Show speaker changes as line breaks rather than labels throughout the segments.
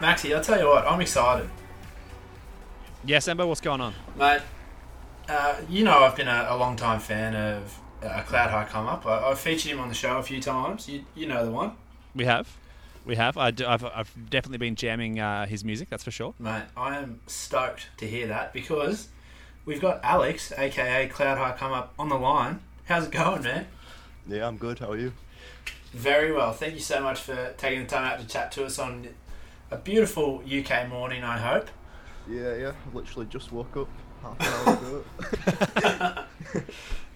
Maxi, I'll tell you what, I'm excited.
Yes, Ember, what's going on?
Mate, uh, you know I've been a, a long time fan of uh, Cloud High Come Up. I, I've featured him on the show a few times. You, you know the one.
We have. We have. I do, I've, I've definitely been jamming uh, his music, that's for sure.
Mate, I am stoked to hear that because we've got Alex, aka Cloud High Come Up, on the line. How's it going, man?
Yeah, I'm good. How are you?
Very well. Thank you so much for taking the time out to chat to us on a beautiful UK morning, I hope.
Yeah, yeah. I literally just woke up half an hour ago.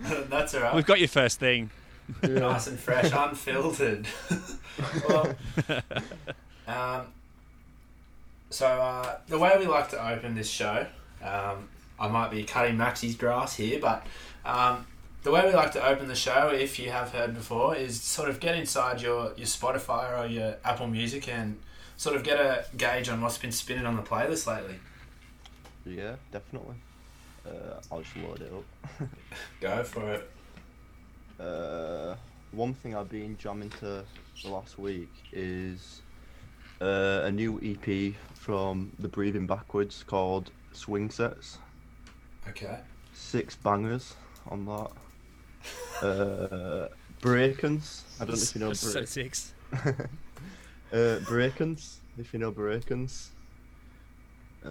That's all right.
We've got your first thing.
yeah.
nice and fresh, unfiltered. well, um, so uh, the way we like to open this show, um, I might be cutting Maxi's grass here, but um, the way we like to open the show, if you have heard before, is sort of get inside your, your Spotify or your Apple Music and sort of get a gauge on what's been spinning on the playlist lately.
yeah, definitely. Uh, I'll just load it up.
Go for it.
Uh, one thing I've been jamming to the last week is uh, a new EP from the Breathing Backwards called Swing Sets.
Okay.
Six bangers on that. Uh, brakence. I don't know if you know
So
Break-
six.
uh, brakence. If you know brakence. Uh,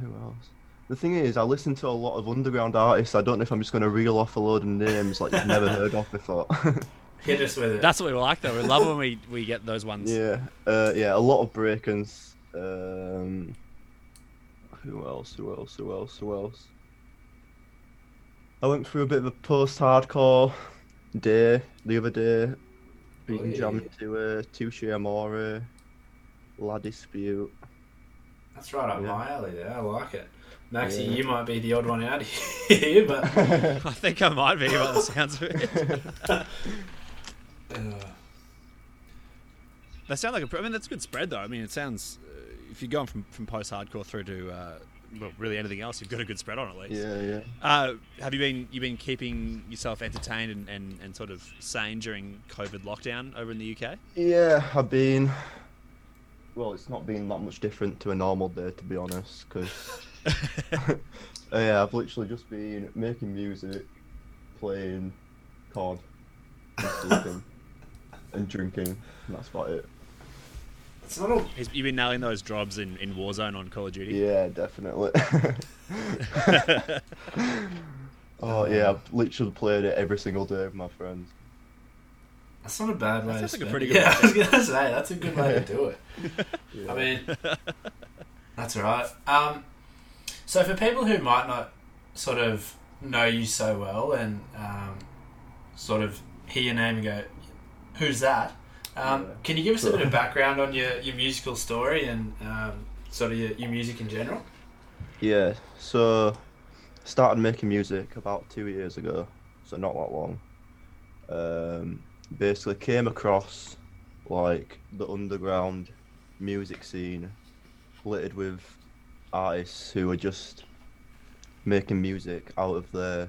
who else? The thing is, I listen to a lot of underground artists. I don't know if I'm just going to reel off a load of names like you've never heard of before.
Hit us with it.
That's what we like, though. We love when we, we get those ones.
yeah, uh, yeah, a lot of brakence. Um, who else? Who else? Who else? Who else? I went through a bit of a post-hardcore day the other day. Been
Oi.
jamming to uh, Touche Amore, La Dispute.
That's right up
Yeah.
my alley there. I like it. Maxie,
Yeah.
you might be the odd one out here, but
I think I might be by the sounds of it.
uh,
They sound like a. I mean, that's a good spread, though. I mean, it sounds. Uh, if you're going from, from post hardcore through to uh, well, really anything else, you've got a good spread on at least.
Yeah, yeah.
Uh, have you been you been keeping yourself entertained and, and, and sort of sane during COVID lockdown over in the UK?
Yeah, I've been. Well, it's not been that much different to a normal day, to be honest. Because yeah, I've literally just been making music, playing COD, and sleeping, and drinking. And that's about it.
It's not all.
He's- You've been nailing those drops in, in Warzone on Call of Duty.
Yeah, definitely. oh yeah, I've literally played it every single day with my friends.
That's not a bad way.
That
to
like a pretty good
Yeah, I was gonna say that's a good way to do it.
Yeah.
I mean, that's all right. Um, so for people who might not sort of know you so well and um, sort of hear your name and go, "Who's that?" Um,
Yeah.
Can you give us a bit of background on your, your musical story and um, sort of your, your music in general?
Yeah, so started making music about two years ago, so not that long. Um, basically came across like the underground music scene, littered with artists who are just making music out of their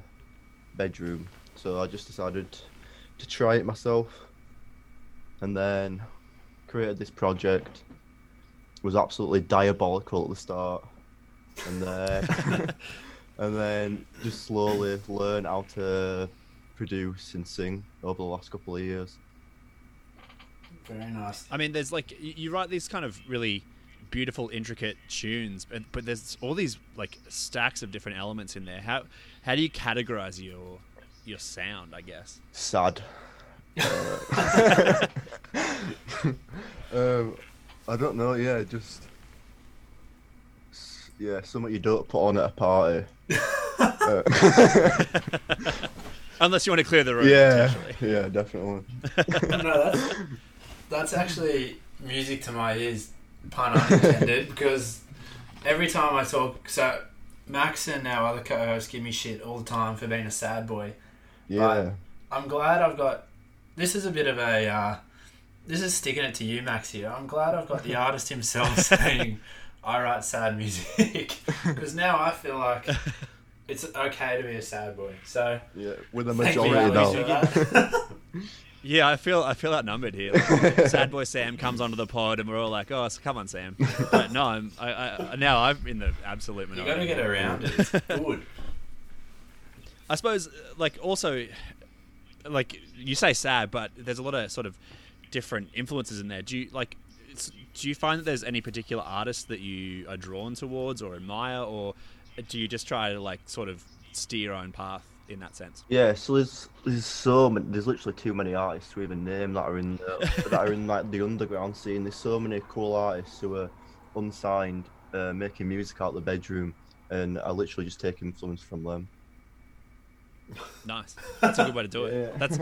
bedroom. So I just decided to try it myself, and then created this project. Was absolutely diabolical at the start and then and then just slowly learn how to produce and sing over the last couple of years.
Very nice.
I mean, there's like you write these kind of really beautiful, intricate tunes, but but there's all these like stacks of different elements in there. How how do you categorize your your sound? I guess.
Sad. Uh, um, I don't know. Yeah, just yeah, something you don't put on at a party. Uh,
Unless you want to clear the room.
yeah, yeah, definitely.
no, that's, that's actually music to my ears, pun unintended, because every time I talk, so Max and our other co-hosts give me shit all the time for being a sad boy.
Yeah,
I'm glad I've got. This is a bit of a. Uh, this is sticking it to you, Max. Here, I'm glad I've got the artist himself saying, "I write sad music," because now I feel like it's okay to be a sad boy. So
yeah, with
the
majority
Alex,
now.
for that.
Yeah, I feel I feel outnumbered here. Like, Sad boy Sam comes onto the pod, and we're all like, "Oh, come on, Sam." But no, I'm I, I, now I'm in the absolute minority.
You
minority.
got to get around it. It's good.
I suppose, like, also, like you say sad, but there's a lot of sort of different influences in there. Do you like? Do you find that there's any particular artist that you are drawn towards or admire, or do you just try to like sort of steer your own path in that sense?
Yeah, so there's there's so many, there's literally too many artists to even name that are in the, that are in like the underground scene. There's so many cool artists who are unsigned, uh, making music out of the bedroom, and I literally just take influence from them.
Nice. That's a good way to do it.
Yeah.
That's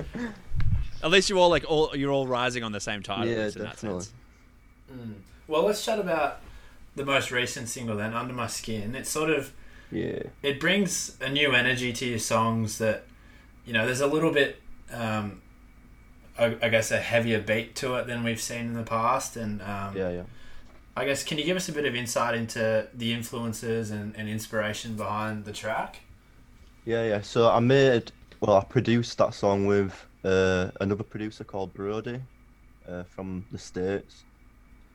at least you all like all you're all rising on the same tide.
Yeah,
at in
definitely.
that sense.
Mm. Well, let's chat about the most recent single then, "Under My Skin." It's sort of
Yeah,
it brings a new energy to your songs that you know there's a little bit um, I, I guess a heavier beat to it than we've seen in the past and um,
yeah, yeah.
I guess can you give us a bit of insight into the influences and, and inspiration behind the track
Yeah, yeah. So I made, well, I produced that song with uh, another producer called Brody uh, from the States.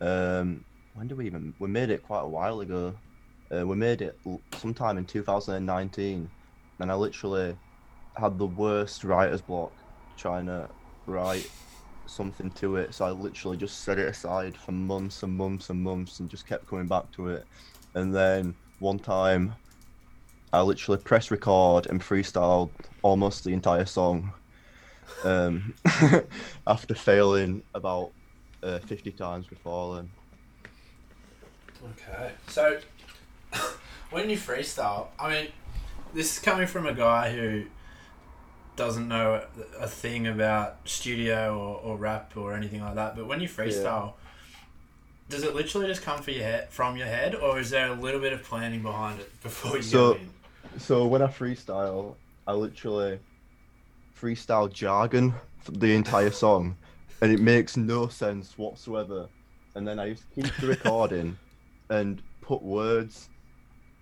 Um, when did we even? We made it quite a while ago. Uh, we made it sometime in 2019, and I literally had the worst writer's block trying to write something to it. So I literally just set it aside for months and months and months, and just kept coming back to it. And then one time I literally pressed record and freestyled almost the entire song. Um, after failing about uh, 50 times before then.
okay so when you freestyle I mean this is coming from a guy who doesn't know a thing about studio or, or rap or anything like that but when you freestyle does it literally just come for your head, from your head or is there a little bit of planning behind it before you
So-
in
So when I freestyle, I literally freestyle jargon the entire song, and it makes no sense whatsoever. And then I just keep the recording and put words,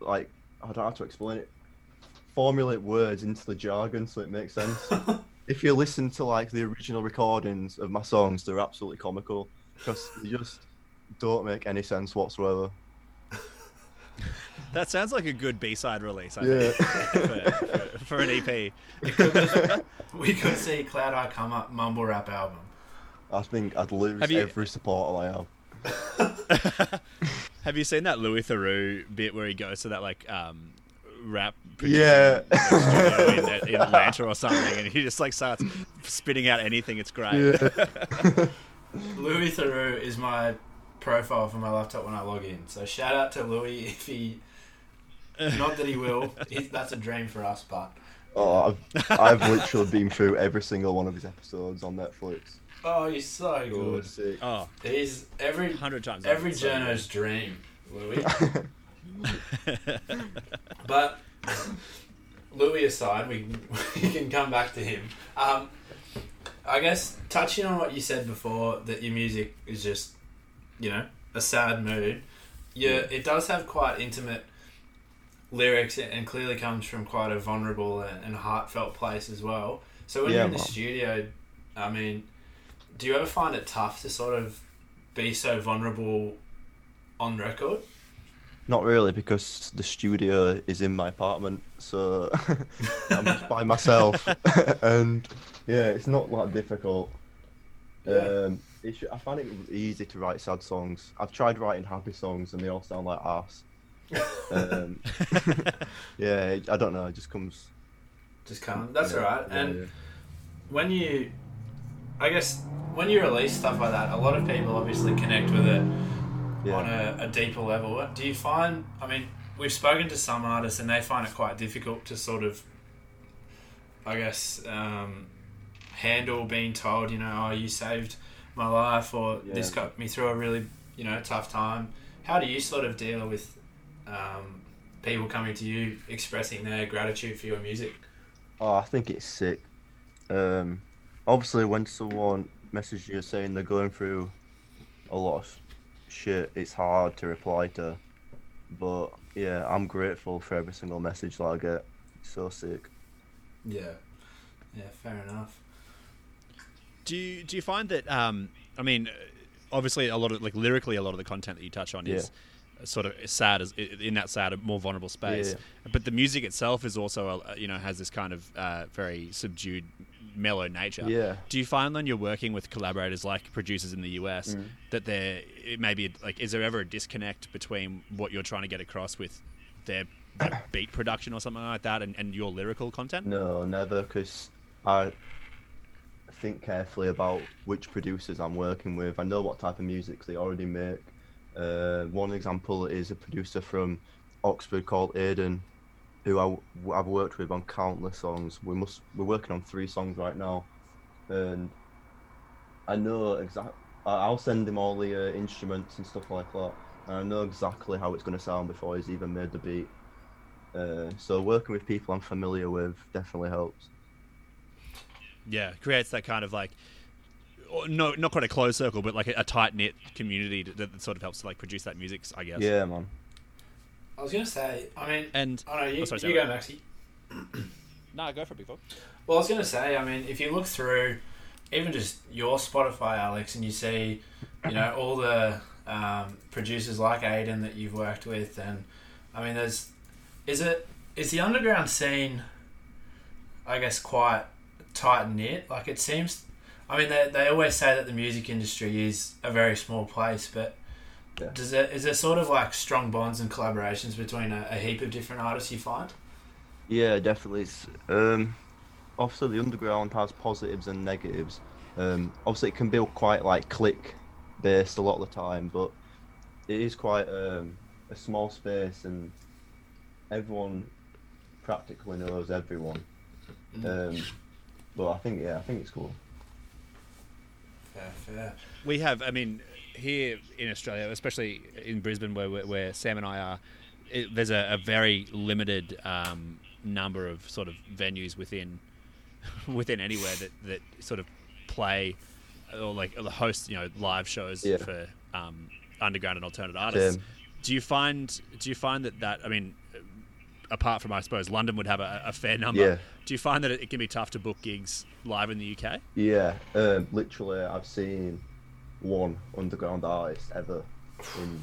like I don't have to explain it, formulate words into the jargon so it makes sense. if you listen to like the original recordings of my songs, they're absolutely comical because they just don't make any sense whatsoever.
That sounds like a good B side release. I
Yeah.
think, for, for, for an E EP.
we could see Cloud Eye come up mumble rap album.
I think I'd lose
Have you-
every supporter I have.
Have you seen that Louis Theroux bit where he goes to that like um, rap
Yeah.
in, in Atlanta or something, and he just like starts spitting out anything? It's great.
Louis Theroux is my profile for my laptop when I log in. So shout out to Louis if he. Not that he will. He, that's a dream for us, but
Oh, I've, I've literally been through every single one of his episodes on Netflix.
oh, he's so good.
sick.
Oh,
He's every
hundred times.
every
over, so
dream, Louis. But Louis aside, we we can come back to him. Um, I guess touching on what you said before, that your music is just, you know, a sad mood. Yeah, it does have quite intimate lyrics and clearly comes from quite a vulnerable and, heartfelt place as well. So when
Yeah,
you're in the studio, I mean, do you ever find it tough to sort of be so vulnerable on record?
Not really, because the studio is in my apartment, so I'm just by myself, and yeah, it's not that difficult.
Yeah.
Um, I find it easy to write sad songs. I've tried writing happy songs, and they all sound like ass. Um, yeah, I don't know. It just comes.
Just come. That's
yeah,
alright.
yeah,
And
yeah.
when you I guess when you release stuff like that, a lot of people obviously connect with it
Yeah.
on a, a deeper level. Do you find I mean, we've spoken to some artists and they find it quite difficult to sort of I guess um, handle being told, you know, oh you saved my life or this got me through a really, you know, tough time. How do you sort of deal with um, people coming to you expressing their gratitude for your music?
Oh, I think it's sick. Um, obviously, when someone messages you saying they're going through a lot of shit, it's hard to reply to. But yeah, I'm grateful for every single message that I get. It's so sick.
Yeah. Yeah, fair enough.
Do you do you find that? Um, I mean, obviously, a lot of like lyrically, a lot of the content that you touch on is sort of sad as in that sad, more vulnerable space.
Yeah.
But the music itself is also, uh, you know, has this kind of uh, very subdued, mellow nature.
Yeah.
Do you find when you're working with collaborators like producers in the US
Mm.
that there maybe like, is there ever a disconnect between what you're trying to get across with their like, beat production or something like that, and, and your lyrical content?
No, never, because I think carefully about which producers I'm working with. I know what type of music they already make. Uh, one example is a producer from Oxford called Aiden, who I, have worked with on countless songs. We must we're working on three songs right now, and I know exact. I- I'll send him all the uh, instruments and stuff like that, and I know exactly how it's going to sound before he's even made the beat. Uh, so working with people I'm familiar with definitely helps.
Yeah, creates that kind of like, no, not quite a closed circle, but like a, a tight knit community that, that sort of helps to like produce that music. I guess.
Yeah, man.
I was gonna say. I mean,
And
I know you.
Oh, sorry,
you go, Maxi.
no, go for it before.
Well, I was going to say, I mean, if you look through even just your Spotify, Alex, and you see, you know, all the um, producers like Aiden that you've worked with, and I mean, there's, is it, is the underground scene, I guess, quite tight knit? Like, it seems, I mean, they, they always say that the music industry is a very small place, but
Yeah.
does it, is there sort of like strong bonds and collaborations between a, a heap of different artists you find?
Yeah, definitely. Um, obviously, the underground has positives and negatives. Um, obviously, it can be quite like click based a lot of the time, but it is quite um, a small space, and everyone practically knows everyone. Um, but I think yeah, I think it's cool.
Fair, fair.
We have, I mean, here in Australia, especially in Brisbane, where where, where Sam and I are, it, there's a, a very limited um, number of sort of venues within within anywhere that that sort of play or like or host you know live shows
Yeah.
for um, underground and alternate artists.
Same.
Do you find do you find that that I mean, apart from I suppose London would have a, a fair number.
Yeah.
Do you find that it, can be tough to book gigs live in the UK?
Yeah, um, literally, I've seen one underground artist ever in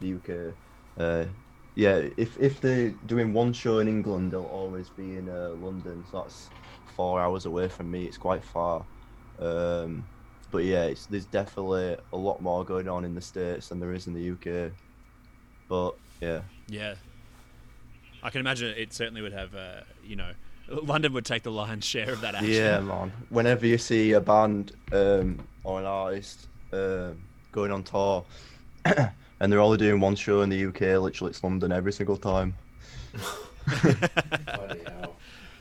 the UK. Uh, yeah, if if they're doing one show in England, they'll always be in uh, London. So that's four hours away from me. It's quite far. Um, but yeah, it's, there's definitely a lot more going on in the states than there is in the UK. But yeah,
Yeah, I can imagine it certainly would have. Uh, you know, London would take the lion's share of that action.
Yeah, man. Whenever you see a band um, or an artist um, going on tour and they're only doing one show in the UK, literally it's London every single time.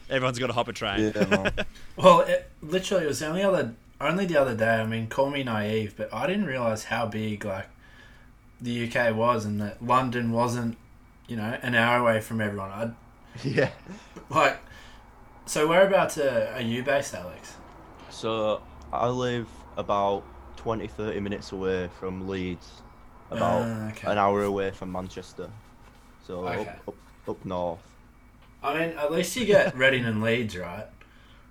Everyone's got to hop a train.
Yeah, man.
Well, it, literally, it was the only other, only the other day. I mean, call me naive, but I didn't realize how big like the UK was, and that London wasn't, you know, an hour away from everyone. I'd,
yeah.
like. So whereabouts uh, are you based, Alex?
So I live about 20, 30 minutes away from Leeds, about
Ah, okay.
an hour away from Manchester. So
Okay.
up, up, up north.
I mean, at least you get Reading and Leeds, right?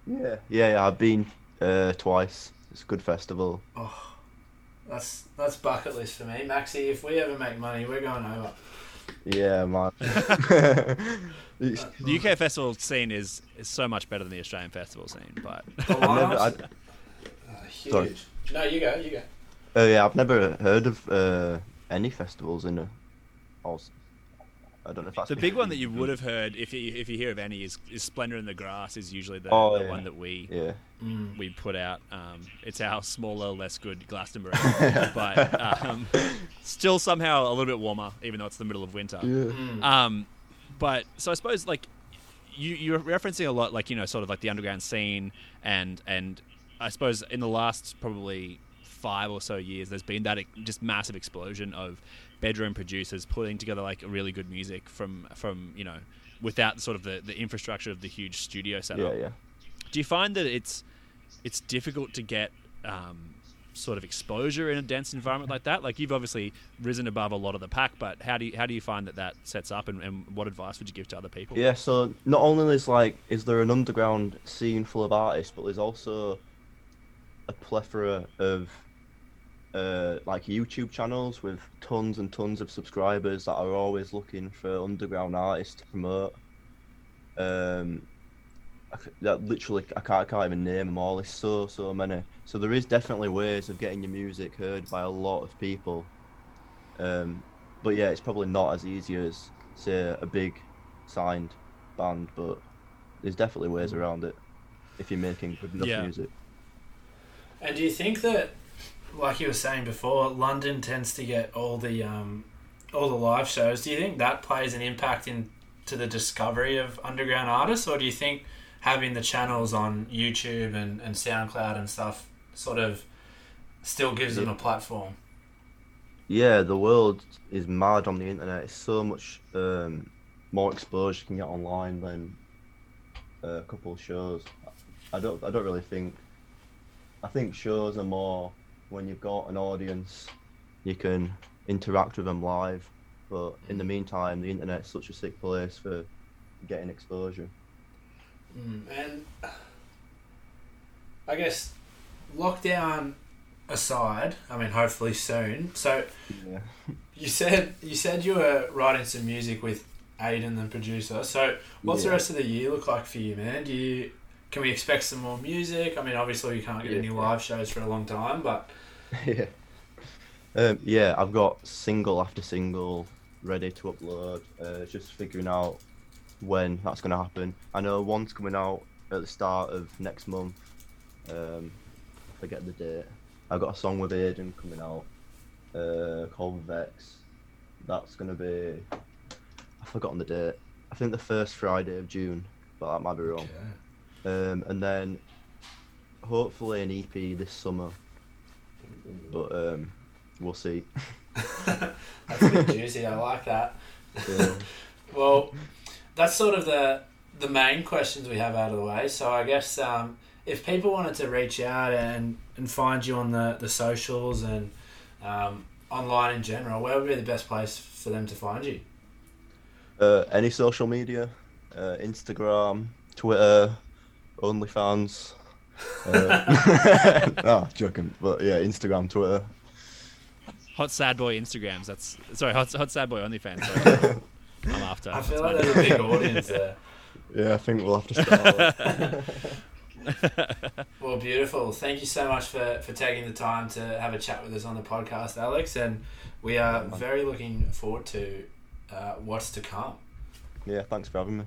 Yeah. Yeah, yeah I've been uh, twice. It's a good festival.
Oh, that's that's bucket list for me, Maxi. If we ever make money, we're going over.
Yeah, man.
The UK festival scene is, is so much better than the Australian festival scene, but
I've never, I,
lineups are huge.
Sorry.
No, you go, you go.
Oh yeah, I've never heard of uh, any festivals in a. Aus- I don't know if that's
the big one that you would have heard if you if you hear of any is, is Splendour in the Grass is usually the,
Oh,
the
yeah.
one that we
Yeah,
we put out. Um, it's our smaller, less good Glastonbury, but um, still somehow a little bit warmer, even though it's the middle of winter.
yeah,
Mm.
Um, but so I suppose like you you're referencing a lot like you know sort of like the underground scene and and I suppose in the last probably five or so years there's been that just massive explosion of bedroom producers putting together like really good music from from you know without sort of the, the infrastructure of the huge studio setup.
yeah, yeah.
Do you find that it's it's difficult to get um, sort of exposure in a dense environment like that? Like you've obviously risen above a lot of the pack, but how do you, how do you find that that sets up, and, and what advice would you give to other people?
Yeah, so not only is like is there an underground scene full of artists, but there's also a plethora of uh, like YouTube channels with tons and tons of subscribers that are always looking for underground artists to promote. Um, I c that literally I can't, I can't even name them all. There's so so many. So there is definitely ways of getting your music heard by a lot of people. Um, but yeah, it's probably not as easy as say a big signed band, but there's definitely ways around it if you're making good enough
Yeah.
music.
And do you think that, like you were saying before, London tends to get all the um, all the live shows? Do you think that plays an impact into the discovery of underground artists, or do you think having the channels on YouTube and, and SoundCloud and stuff sort of still gives them a platform?
Yeah, the world is mad on the internet. It's so much um, more exposure you can get online than a couple of shows. I don't. I don't really think. I think shows are more when you've got an audience, you can interact with them live. But in the meantime, the internet's such a sick place for getting exposure.
Mm, and I guess lockdown aside, I mean, hopefully soon. So
Yeah.
you said you said you were writing some music with Aiden, the producer. So what's the rest of the year look like for you, man? Do you can we expect some more music? I mean, obviously we can't get
Yeah.
any live shows for a long time, but
yeah. Um, yeah, I've got single after single ready to upload. Uh, just figuring out when that's going to happen. I know one's coming out at the start of next month. Um, forget the date. I've got a song with Aiden coming out uh, called Vex. That's going to be. I've forgotten the date. I think the first Friday of June, but that might be wrong. Um, and then hopefully an EP this summer. But um, we'll see.
that's a bit juicy. I like that.
Yeah.
Well, that's sort of the the main questions we have out of the way. So I guess um, if people wanted to reach out and, and find you on the, the socials and um, online in general, where would be the best place for them to find you?
Uh, any social media, uh, Instagram, Twitter, OnlyFans. Uh, no, joking. But yeah, Instagram, Twitter.
Hot sad boy Instagrams. That's sorry. Hot, hot sad boy OnlyFans. Sorry. I'm after.
I feel
That's
like there's a big audience there.
Yeah, I think we'll have to start.
Well, beautiful. Thank you so much for, for taking the time to have a chat with us on the podcast, Alex. And we are very looking forward to uh, what's to come.
yeah, thanks for having me.